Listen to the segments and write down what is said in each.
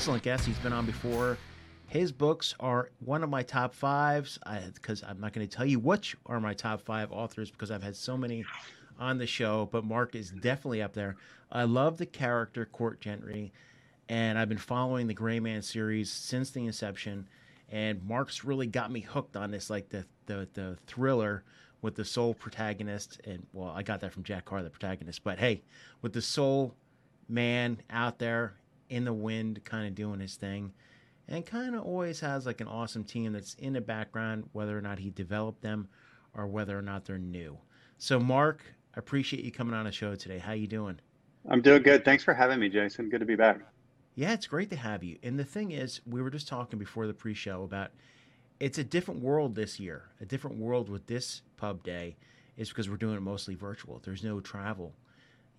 excellent guest. He's been on before. His books are one of my top fives because I'm not going to tell you which are my top five authors because I've had so many on the show, but Mark is definitely up there. I love the character Court Gentry, and I've been following the Gray Man series since the inception. And Mark's really got me hooked on this, like the the, the thriller with the sole protagonist. And well, I got that from Jack Carr, the protagonist. But hey, with the sole man out there in the wind, kind of doing his thing, and kind of always has like an awesome team that's in the background, whether or not he developed them or whether or not they're new. So, Mark, I appreciate you coming on the show today. How you doing? I'm doing good. Thanks for having me, Jason. Good to be back. Yeah, it's great to have you. And the thing is, we were just talking before the pre-show about it's a different world this year. A different world with this pub day is because we're doing it mostly virtual. There's no travel.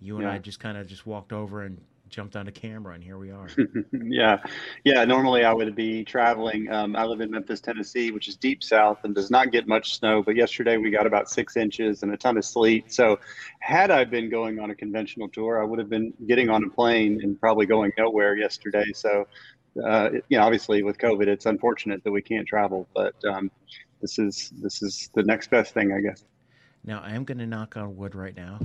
You and yeah. I just kind of just walked over and jumped on a camera, and here we are. yeah, yeah. Normally, I would be traveling. Um, I live in Memphis, Tennessee, which is deep south and does not get much snow. But yesterday we got about six inches and a ton of sleet. So, had I been going on a conventional tour, I would have been getting on a plane and probably going nowhere yesterday. So, uh, you know, obviously with COVID, it's unfortunate that we can't travel, but um, this is this is the next best thing, I guess. Now, I am going to knock on wood right now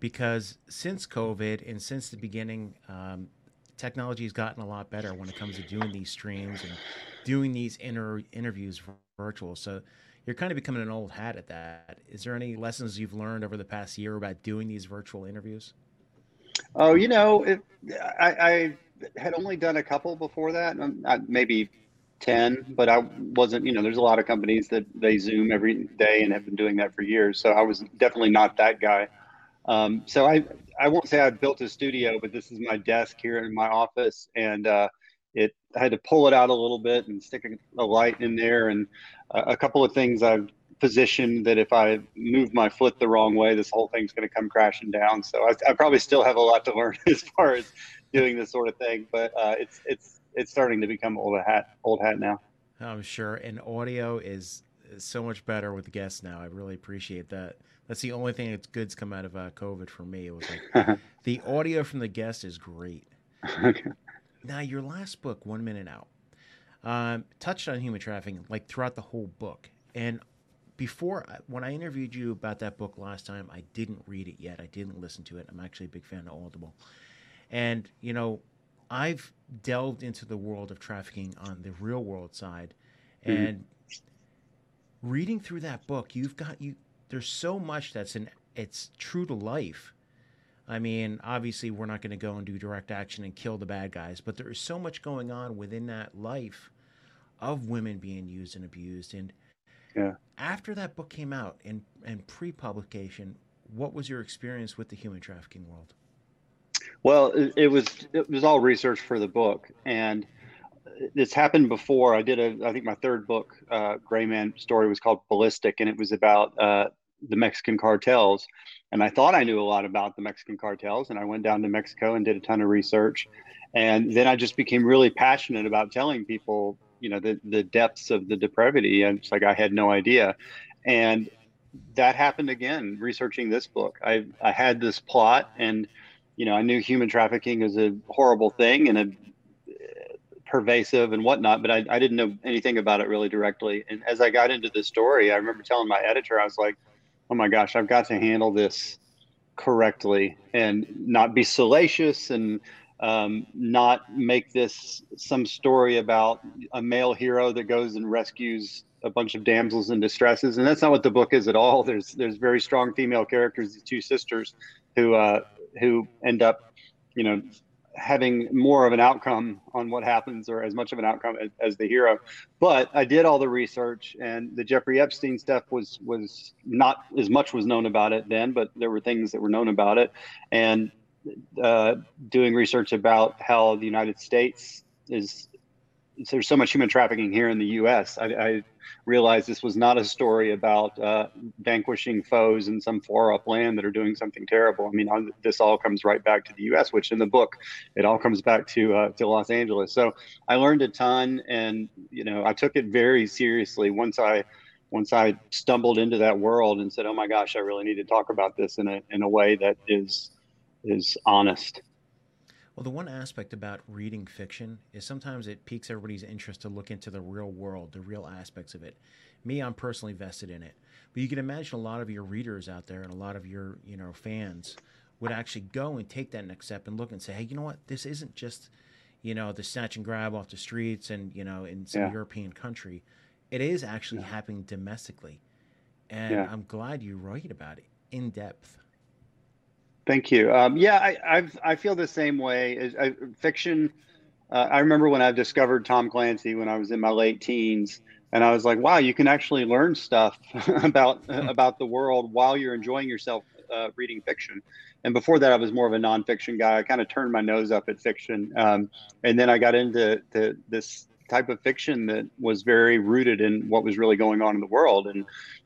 because since COVID and since the beginning, um, technology has gotten a lot better when it comes to doing these streams and doing these inter- interviews virtual. So you're kind of becoming an old hat at that. Is there any lessons you've learned over the past year about doing these virtual interviews? Oh, you know, it, I, I, had only done a couple before that, um, maybe 10, but I wasn't, you know, there's a lot of companies that they Zoom every day and have been doing that for years. So I was definitely not that guy. Um, so I I won't say I built a studio, but this is my desk here in my office, and uh, it I had to pull it out a little bit and stick a, light in there, and a, a couple of things I've positioned that if I move my foot the wrong way, this whole thing's going to come crashing down. So I, I, probably still have a lot to learn as far as doing this sort of thing, but uh, it's it's it's starting to become old hat old hat now. I'm sure, and audio is so much better with guests now. I really appreciate that. That's the only thing that's good's come out of uh, COVID for me. It was like the audio from the guest is great. Okay. Now, your last book, One Minute Out, um, touched on human trafficking like throughout the whole book. And before, when I interviewed you about that book last time, I didn't read it yet. I didn't listen to it. I'm actually a big fan of Audible. And, you know, I've delved into the world of trafficking on the real world side. Mm-hmm. Reading through that book, you've got you there's so much that's in it's true to life. I mean, obviously we're not going to go and do direct action and kill the bad guys, but there is so much going on within that life of women being used and abused and yeah. After that book came out and and pre-publication, what was your experience with the human trafficking world? Well, it, it was it was all research for the book and it's happened before. I did a, I think my third book, uh, Gray Man story was called Ballistic, and it was about uh, the Mexican cartels. And I thought I knew a lot about the Mexican cartels, and I went down to Mexico and did a ton of research. And then I just became really passionate about telling people, you know, the the depths of the depravity. And it's like I had no idea. And that happened again researching this book. I I had this plot and you know, I knew human trafficking is a horrible thing and a pervasive and whatnot, but I, I didn't know anything about it really directly. And as I got into the story, I remember telling my editor, I was like, oh my gosh, I've got to handle this correctly and not be salacious and um, not make this some story about a male hero that goes and rescues a bunch of damsels in distresses. And that's not what the book is at all. There's there's very strong female characters, these two sisters, who uh, who end up, you know, having more of an outcome on what happens or as much of an outcome as, as, the hero. But i did all the research and the jeffrey epstein stuff was was not as much was known about it then but there were things that were known about it. And uh, doing research about how the united states is there's so much human trafficking here in the U.S. I, I realized this was not a story about uh, vanquishing foes in some far up land that are doing something terrible. I mean, this all comes right back to the U.S., which in the book it all comes back to uh, to Los Angeles. So I learned a ton, and you know, I took it very seriously once I once I stumbled into that world and said, "Oh my gosh, I really need to talk about this in a in a way that is is honest." Well, the one aspect about reading fiction is sometimes it piques everybody's interest to look into the real world, the real aspects of it. Me, I'm personally vested in it. But you can imagine a lot of your readers out there and a lot of your, you know, fans would actually go and take that next step and look and say, hey, you know what? This isn't just, you know, the snatch and grab off the streets and, you know, in some yeah. European country. It is actually yeah. happening domestically. And yeah. I'm glad you write about it in depth. Thank you. Um, yeah, I, I've, i feel the same way. I, fiction. Uh, I remember when I discovered Tom Clancy when I was in my late teens, and I was like, "Wow, you can actually learn stuff about hmm. about the world while you're enjoying yourself uh, reading fiction." And before that, I was more of a nonfiction guy. I kind of turned my nose up at fiction, um, and then I got into this type of fiction that was very rooted in what was really going on in the world. And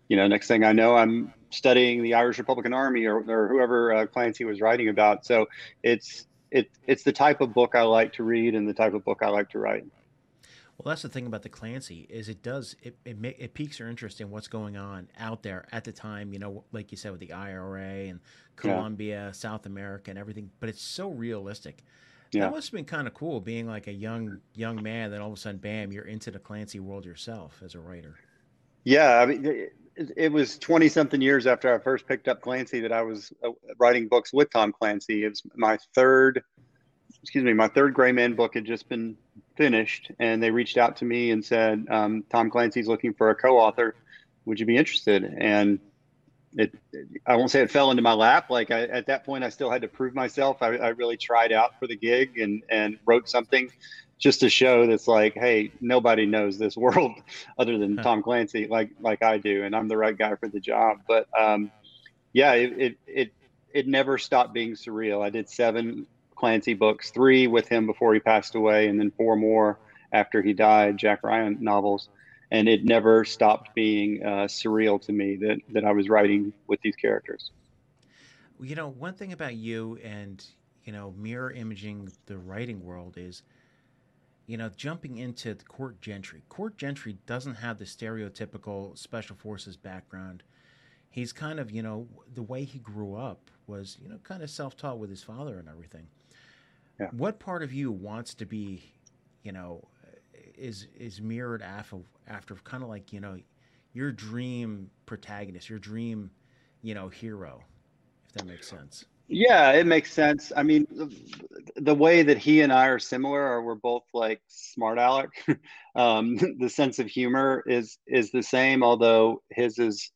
you know, next thing I know, I'm studying the Irish Republican Army or, or whoever uh, Clancy was writing about. So it's it, it's the type of book I like to read and the type of book I like to write. Well, that's the thing about the Clancy is it does it it, it piques your interest in what's going on out there at the time. You know, like you said with the IRA and Colombia, yeah. South America, and everything. But it's so realistic. Yeah. That must have been kind of cool, being like a young young man. Then all of a sudden, bam, you're into the Clancy world yourself as a writer. Yeah, I mean, it was 20 something years after I first picked up Clancy that I was uh, writing books with Tom Clancy. It was my third, excuse me, my third Gray Man book had just been finished, and they reached out to me and said, um, Tom Clancy's looking for a co author. Would you be interested? And it, I won't say it fell into my lap. Like I, at that point, I still had to prove myself. I, I really tried out for the gig and, and wrote something just a show that's like, hey, nobody knows this world other than Tom Clancy, like like I do, and I'm the right guy for the job. But um, yeah, it, it it it never stopped being surreal. I did seven Clancy books, three with him before he passed away, and then four more after he died, Jack Ryan novels, and it never stopped being uh, surreal to me that that I was writing with these characters. You know, one thing about you and you know mirror imaging the writing world is you know, jumping into the Court Gentry. Court Gentry doesn't have the stereotypical special forces background. He's kind of, you know, the way he grew up was, you know, kind of self-taught with his father and everything. Yeah. What part of you wants to be, you know, is is mirrored after after kind of like, you know, your dream protagonist, your dream, you know, hero, if that makes sense. Yeah, it makes sense. I mean, the, way that he and I are similar are we're both like smart aleck. um, the sense of humor is is the same, although his is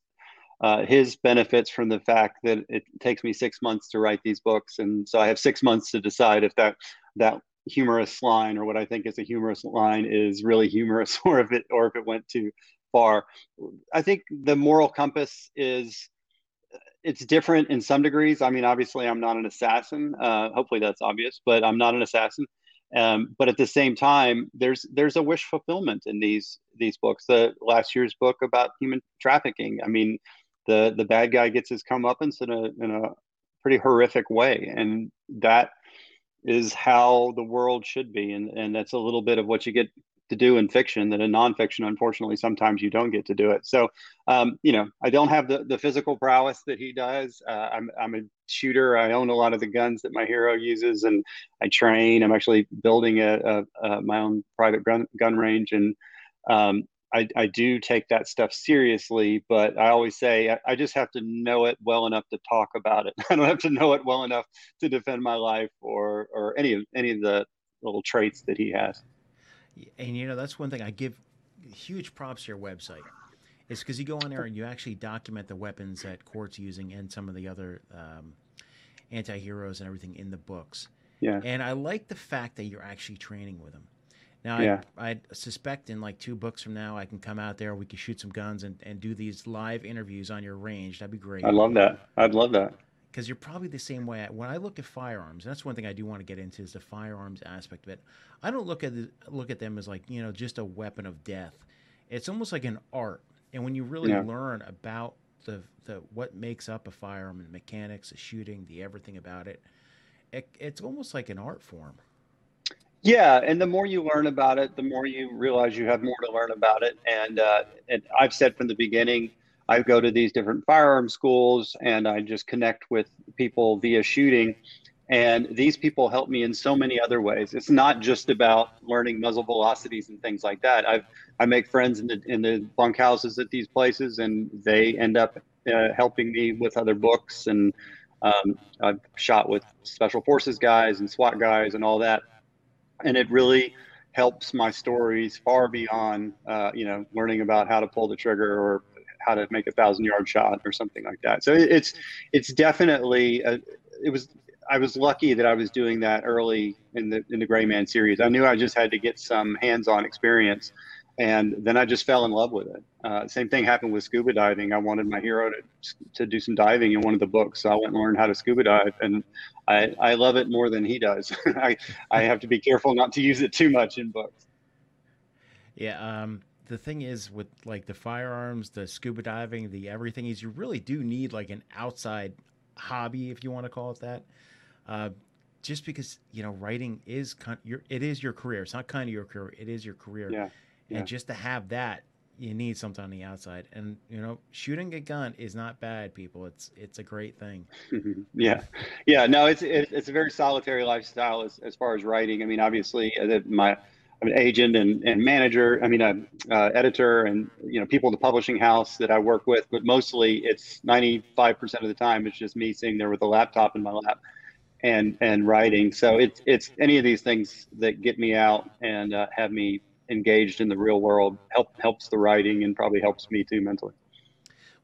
uh, his benefits from the fact that it takes me six months to write these books, and so I have six months to decide if that that humorous line or what I think is a humorous line is really humorous, or if it or if it went too far. I think the moral compass is it's different in some degrees. I mean, obviously, I'm not an assassin. Uh, hopefully, that's obvious, but I'm not an assassin. Um, but at the same time, there's there's a wish fulfillment in these these books. The last year's book about human trafficking. I mean, the the bad guy gets his comeuppance in a in a pretty horrific way, and that is how the world should be. And and that's a little bit of what you get to do in fiction that in nonfiction, unfortunately, sometimes you don't get to do it. So, um, you know, I don't have the, the physical prowess that he does. Uh, I'm, I'm a shooter. I own a lot of the guns that my hero uses and I train. I'm actually building a, a, a my own private gun, gun range. And um, I, I do take that stuff seriously, but I always say I, I just have to know it well enough to talk about it. I don't have to know it well enough to defend my life or, or any of, any of the little traits that he has. And you know, that's one thing I give huge props to your website. Is because you go on there and you actually document the weapons that Court's using and some of the other um, anti-heroes and everything in the books. Yeah. And I like the fact that you're actually training with them. Now, yeah. I, I suspect in like two books from now, I can come out there, we can shoot some guns and, and do these live interviews on your range. That'd be great. I love that. I'd love that. Because you're probably the same way. When I look at firearms, that's one thing I do want to get into is the firearms aspect of it. I don't look at the, look at them as like you know just a weapon of death. It's almost like an art, and when you really yeah. learn about the the what makes up a firearm and the mechanics, the shooting, the everything about it, it it's almost like an art form. Yeah, and the more you learn about it, the more you realize you have more to learn about it. And uh, and I've said from the beginning I go to these different firearm schools and I just connect with people via shooting. And these people help me in so many other ways. It's not just about learning muzzle velocities and things like that. I've I make friends in the in the bunkhouses at these places, and they end up uh, helping me with other books. And um, I've shot with special forces guys and SWAT guys and all that, and it really helps my stories far beyond uh, you know learning about how to pull the trigger or how to make a thousand yard shot or something like that. So it's it's definitely a, it was I was lucky that I was doing that early in the in the Gray Man series. I knew I just had to get some hands on experience, and then I just fell in love with it. Uh, same thing happened with scuba diving. I wanted my hero to to do some diving in one of the books, so I went and learned how to scuba dive, and I I love it more than he does. I I have to be careful not to use it too much in books. Yeah. Um the thing is with like the firearms, the scuba diving, the everything is you really do need like an outside hobby, if you want to call it that. Uh, just because you know writing is kind your it is your career. It's not kind of your career. It is your career. Yeah. yeah. And just to have that, you need something on the outside. And you know, shooting a gun is not bad, people. It's it's a great thing. yeah, yeah. No, it's it's a very solitary lifestyle as as far as writing. I mean, obviously, uh, my I'm an agent and, and manager. I mean, a uh, editor and you know people in the publishing house that I work with. But mostly, it's 95% of the time it's just me sitting there with a laptop in my lap and and writing. So it's it's any of these things that get me out and uh, have me engaged in the real world help helps the writing and probably helps me too mentally.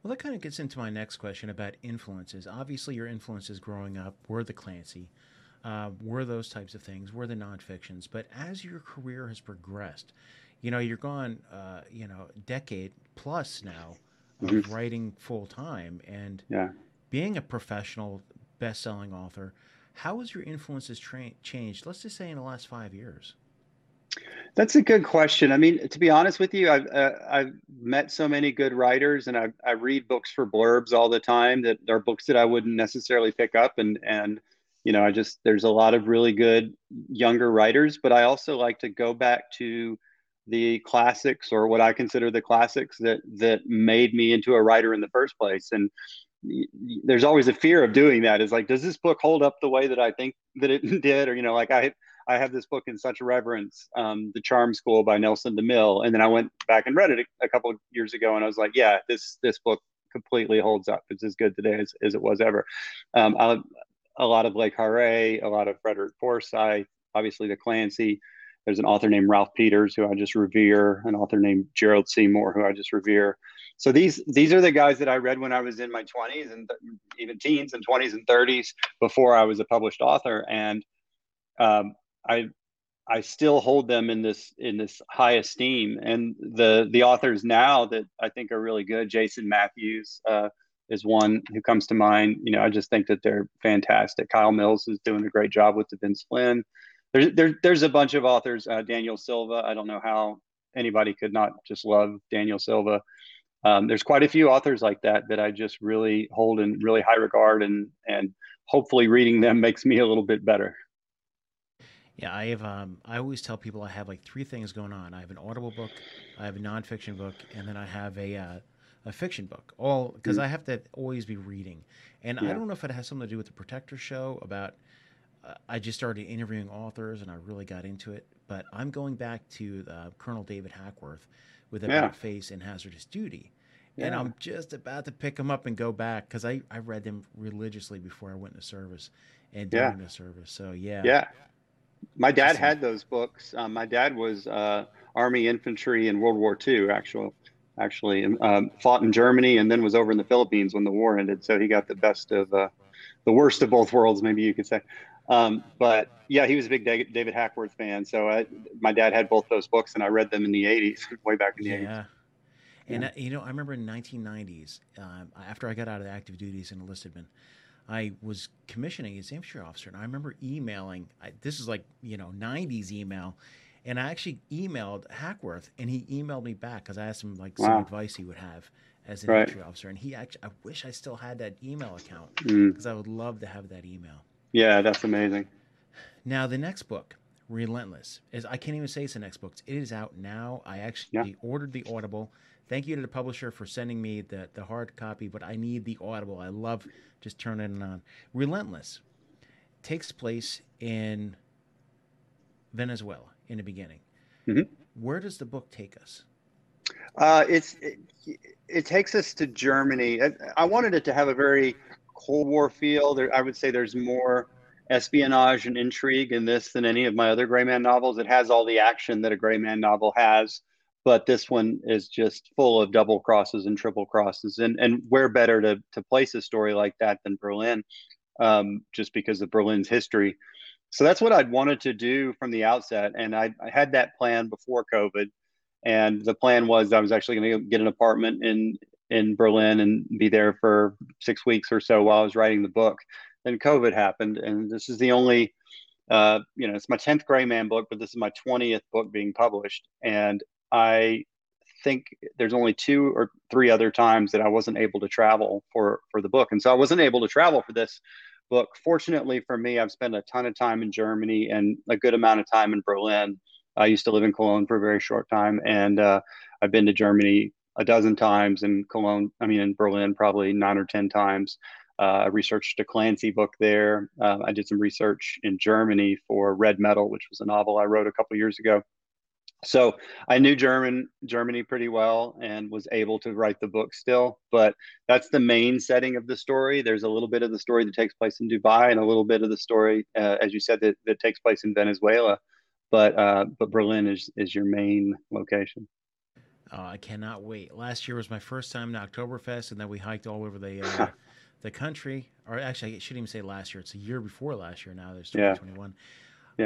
Well, that kind of gets into my next question about influences. Obviously, your influences growing up were the Clancy uh, were those types of things, were the nonfictions. But as your career has progressed, you know, you're gone, uh, you know, decade plus now of mm-hmm. writing full time and yeah. being a professional best-selling author. How has your influences tra- changed? Let's just say in the last five years. That's a good question. I mean, to be honest with you, I've uh, I've met so many good writers, and I I read books for blurbs all the time that are books that I wouldn't necessarily pick up, and and you know i just there's a lot of really good younger writers but i also like to go back to the classics or what i consider the classics that that made me into a writer in the first place. And there's always a fear of doing that. Is like does this book hold up the way that i think that it did? Or you know like i i have this book in such reverence um, the charm school by nelson demille. And then i went back and read it a, a couple years ago and i was like yeah this this book completely holds up. It's as good today as, as it was ever. Um, I, a lot of Le Carre, a lot of Frederick Forsyth, obviously the Clancy. There's an author named Ralph Peters who I just revere, an author named Gerald Seymour who I just revere. So these these are the guys that I read when I was in my 20s and th- even teens and 20s and 30s before I was a published author, and um, I I still hold them in this in this high esteem. And the the authors now that I think are really good, Jason Matthews. Uh, is one who comes to mind. You know, I just think that they're fantastic. Kyle Mills is doing a great job with the Vince Flynn. There's there, there's a bunch of authors. Uh, Daniel Silva. I don't know how anybody could not just love Daniel Silva. Um, there's quite a few authors like that that I just really hold in really high regard, and and hopefully reading them makes me a little bit better. Yeah, I have. Um, I always tell people I have like three things going on. I have an Audible book, I have a nonfiction book, and then I have a uh, a fiction book. All because mm. I have to always be reading, and yeah. I don't know if it has something to do with the Protector show about. Uh, I just started interviewing authors, and I really got into it. But I'm going back to uh, Colonel David Hackworth with About yeah. Face and Hazardous Duty. Yeah. And I'm just about to pick them up and go back because I, I read them religiously before I went into service and during yeah. the service. So yeah. Yeah. My dad had those books. Um, my dad was uh, Army infantry in World War II, actually actually um, fought in Germany and then was over in the Philippines when the war ended. So he got the best of uh, the worst of both worlds, maybe you could say. Um, but yeah, he was a big David Hackworth fan. So I, my dad had both those books, and I read them in the '80s, way back in the yeah. '80s. And yeah. uh, you know, I remember in 1990s, um, after I got out of the active duties and enlisted men, I was commissioning as infantry officer, and I remember emailing. I, this is like you know '90s email, and I actually emailed Hackworth, and he emailed me back because I asked him like some Wow. advice he would have as an Right. infantry officer, and he actually. I wish I still had that email account Mm. because I would love to have that email. Yeah, that's amazing. Now the next book, Relentless, is I can't even say it's the next book. It is out now. I actually ordered the Audible. Thank you to the publisher for sending me the the hard copy, but I need the Audible. I love just turning it on. Relentless takes place in Venezuela in the beginning. Mhm. Where does the book take us? Uh, it's it, it takes us to Germany. I, I wanted it to have a very Cold War feel. There, I would say there's more espionage and intrigue in this than any of my other Gray Man novels. It has all the action that a Gray Man novel has, but this one is just full of double crosses and triple crosses. And and where better to to place a story like that than Berlin, um, just because of Berlin's history. So that's what I'd wanted to do from the outset, and I, I had that plan before COVID and the plan was I was actually going to get an apartment in in Berlin and be there for six weeks or so while I was writing the book. Then COVID happened, and this is the only, uh, you know, it's my tenth Gray Man book, but this is my twentieth book being published, and I think there's only two or three other times that I wasn't able to travel for for the book, and so I wasn't able to travel for this book. Fortunately for me, I've spent a ton of time in Germany and a good amount of time in Berlin. I used to live in Cologne for a very short time, and uh, I've been to Germany a dozen times, in Cologne, I mean, in Berlin, probably nine or 10 times. Uh, I researched a Clancy book there. Uh, I did some research in Germany for Red Metal, which was a novel I wrote a couple years ago. So I knew German Germany pretty well and was able to write the book still. But that's the main setting of the story. There's a little bit of the story that takes place in Dubai and a little bit of the story, uh, as you said, that, that takes place in Venezuela but uh, but Berlin is is your main location. Oh, I cannot wait. Last year was my first time in Oktoberfest, and then we hiked all over the uh, the country. Or actually, I shouldn't even say last year. It's a year before last year. Now there's 2021. Yeah.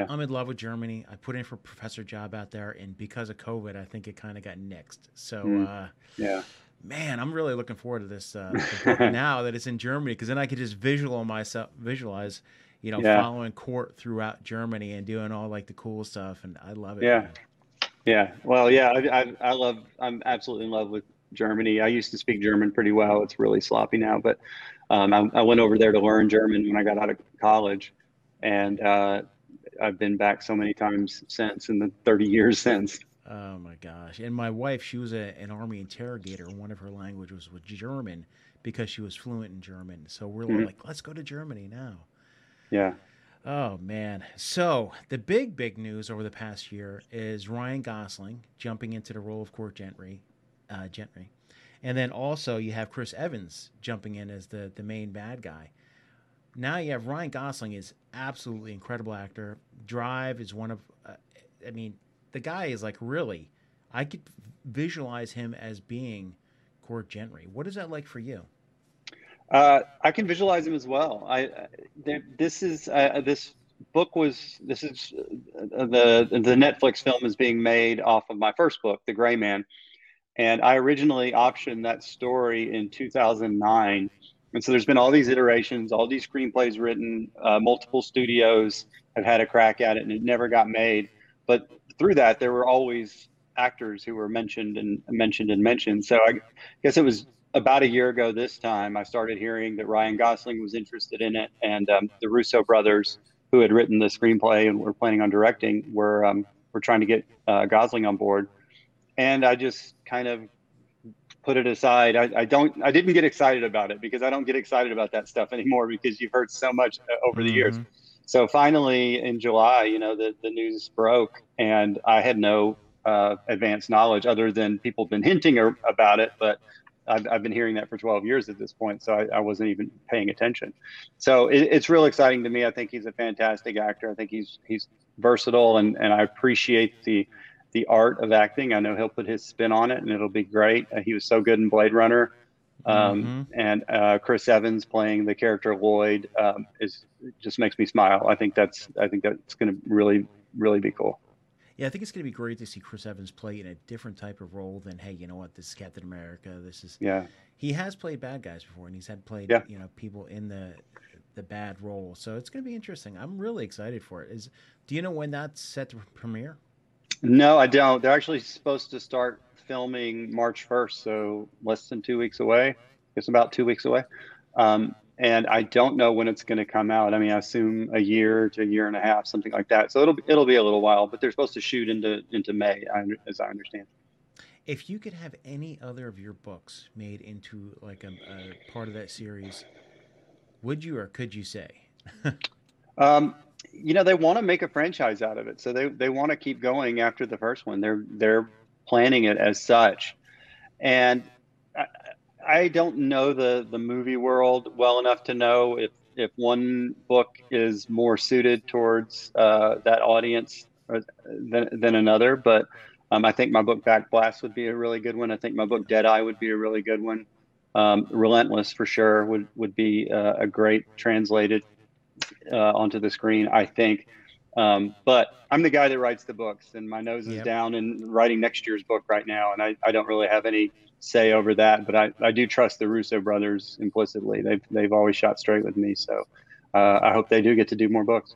I'm in love with Germany. I put in for a professor job out there, and because of COVID, I think it kind of got nixed. So, Mm. uh, Yeah, man, I'm really looking forward to this uh, now that it's in Germany, because then I could just visualize myself, visualize, you know, Yeah. following court throughout Germany and doing all like the cool stuff, and I love it. Yeah. man. yeah. Well, yeah, I, I I love. I'm absolutely in love with Germany. I used to speak German pretty well. It's really sloppy now, but um, I, I went over there to learn German when I got out of college, and uh, I've been back so many times since in the 30 years since. Oh my gosh! And my wife, she was a, an army interrogator. One of her languages was German because she was fluent in German. So we're Mhm. like, let's go to Germany now. Yeah. Oh man! So the big, big news over the past year is Ryan Gosling jumping into the role of Court Gentry, uh, Gentry, and then also you have Chris Evans jumping in as the the main bad guy. Now you have Ryan Gosling is absolutely incredible actor. Drive is one of, uh, I mean, the guy is like really. I could visualize him as being Court Gentry. What is that like for you? Uh, I can visualize him as well. I I- there, this is uh, this book was this is uh, the the Netflix film is being made off of my first book, The Gray Man, and I originally optioned that story in 2009. And so there's been all these iterations, all these screenplays written, uh, multiple studios have had a crack at it, and it never got made. But through that, there were always actors who were mentioned and mentioned and mentioned. So I guess it was about a year ago this time, I started hearing that Ryan Gosling was interested in it, and um, the Russo brothers, who had written the screenplay and were planning on directing, were um, were trying to get uh, Gosling on board. And I just kind of put it aside. I, I don't. I didn't get excited about it because I don't get excited about that stuff anymore because you've heard so much uh, over the years. Mhm. So finally, in July, you know, the, the news broke, and I had no uh, advanced knowledge other than people have been hinting ar- about it, but I've, I've been hearing that for 12 years at this point, so I, I wasn't even paying attention. So it, it's real exciting to me. I think he's a fantastic actor. I think he's he's versatile, and, and I appreciate the the art of acting. I know he'll put his spin on it, and it'll be great. Uh, he was so good in Blade Runner. Um, And uh, Chris Evans playing the character Lloyd um, is just makes me smile. I think that's I think that's going to really really be cool. Yeah, I think it's going to be great to see Chris Evans play in a different type of role than, hey, you know what, this is Captain America. This is Yeah, he has played bad guys before, and he's had played Yeah. you know people in the the bad role. So it's going to be interesting. I'm really excited for it. Is do you know when that's set to premiere? No, I don't. They're actually supposed to start filming March 1st, so less than two weeks away. It's about two weeks away. Um, and I don't know when it's going to come out. I mean, I assume a year to a year and a half, something like that. So it'll it'll be a little while, but they're supposed to shoot into into May, as I understand. If you could have any other of your books made into like a, a part of that series, would you or could you say? um, you know, they want to make a franchise out of it, so they they want to keep going after the first one. They're they're planning it as such, and I I don't know the the movie world well enough to know if if one book is more suited towards uh, that audience than than another. But um, I think my book Backblast would be a really good one. I think my book Deadeye would be a really good one. Um, Relentless for sure would would be uh, a great translated uh, onto the screen. I think. Um, but I'm the guy that writes the books, and my nose is yep. down in writing next year's book right now, and I, I don't really have any say over that, but I, I do trust the Russo brothers implicitly. They've they've always shot straight with me, so uh, I hope they do get to do more books.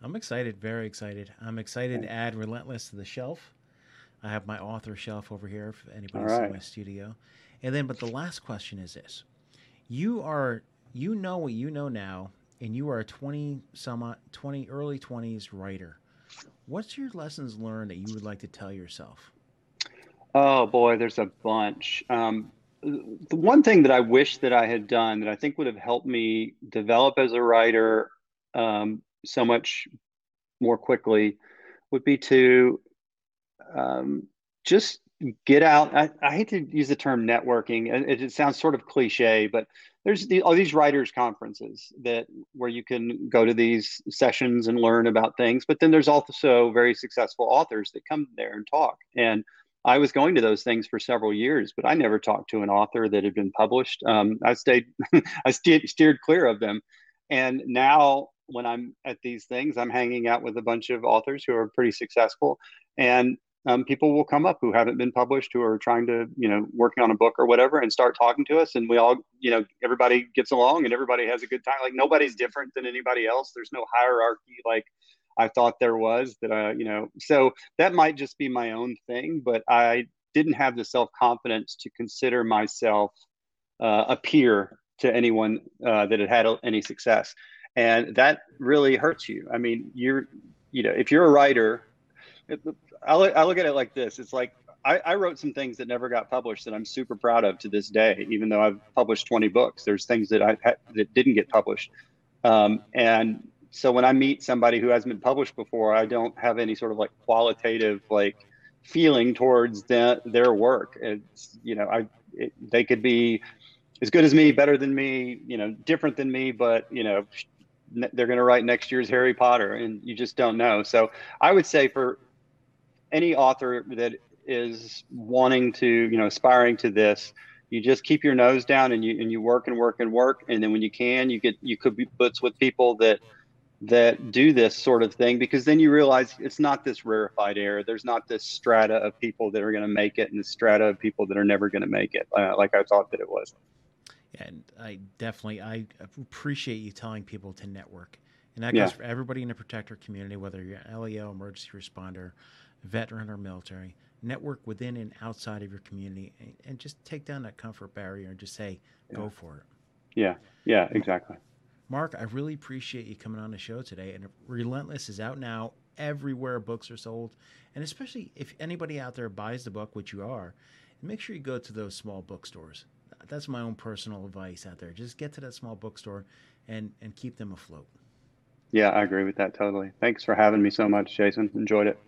I'm excited, very excited. I'm excited to add Relentless to the shelf. I have my author shelf over here if anybody's right. in my studio. And then, but the last question is this: You are you know what you know now, and you are a 20 some 20 early 20s writer. What's your lessons learned that you would like to tell yourself? Oh boy, there's a bunch. Um, the one thing that I wish that I had done that I think would have helped me develop as a writer um, so much more quickly would be to um, just get out. I, I, hate to use the term networking. It, it sounds sort of cliche, but there's the, all these writers conferences that where you can go to these sessions and learn about things. But then there's also very successful authors that come there and talk. And I was going to those things for several years, but I never talked to an author that had been published. Um, I stayed, I steered, steered clear of them. And now, when I'm at these things, I'm hanging out with a bunch of authors who are pretty successful, and um, people will come up who haven't been published, who are trying to, you know, working on a book or whatever, and start talking to us. And we all, you know, everybody gets along, and everybody has a good time. Like nobody's different than anybody else. There's no hierarchy. Like I thought there was that I, you know, so that might just be my own thing, but I didn't have the self confidence to consider myself uh, a peer to anyone uh, that had had any success, and that really hurts you. I mean, you're, you know, if you're a writer, it, I look, I look at it like this: it's like I, I, wrote some things that never got published that I'm super proud of to this day, even though I've published 20 books. There's things that I that didn't get published, um, and so when I meet somebody who hasn't been published before, I don't have any sort of like qualitative like feeling towards the, their work. It's you know I it, they could be as good as me, better than me, you know, different than me, but you know they're going to write next year's Harry Potter, and you just don't know. So I would say for any author that is wanting to you know aspiring to this you just keep your nose down and you and you work and work and work and then when you can you get you could be puts with people that that do this sort of thing because then you realize it's not this rarefied air. There's not this strata of people that are going to make it and the strata of people that are never going to make it, uh, like I thought that it was. And I definitely I appreciate you telling people to network, and that goes yeah. for everybody in the protector community, whether you're an LEO, emergency responder, veteran, or military. Network within and outside of your community, and, and just take down that comfort barrier and just say, yeah. "Go for it." Yeah, yeah, exactly. Mark, I really appreciate you coming on the show today. And Relentless is out now everywhere books are sold. And especially if anybody out there buys the book, which you are, make sure you go to those small bookstores. That's my own personal advice out there. Just get to that small bookstore and, and keep them afloat. Yeah, I agree with that totally. Thanks for having me so much, Jason. Enjoyed it.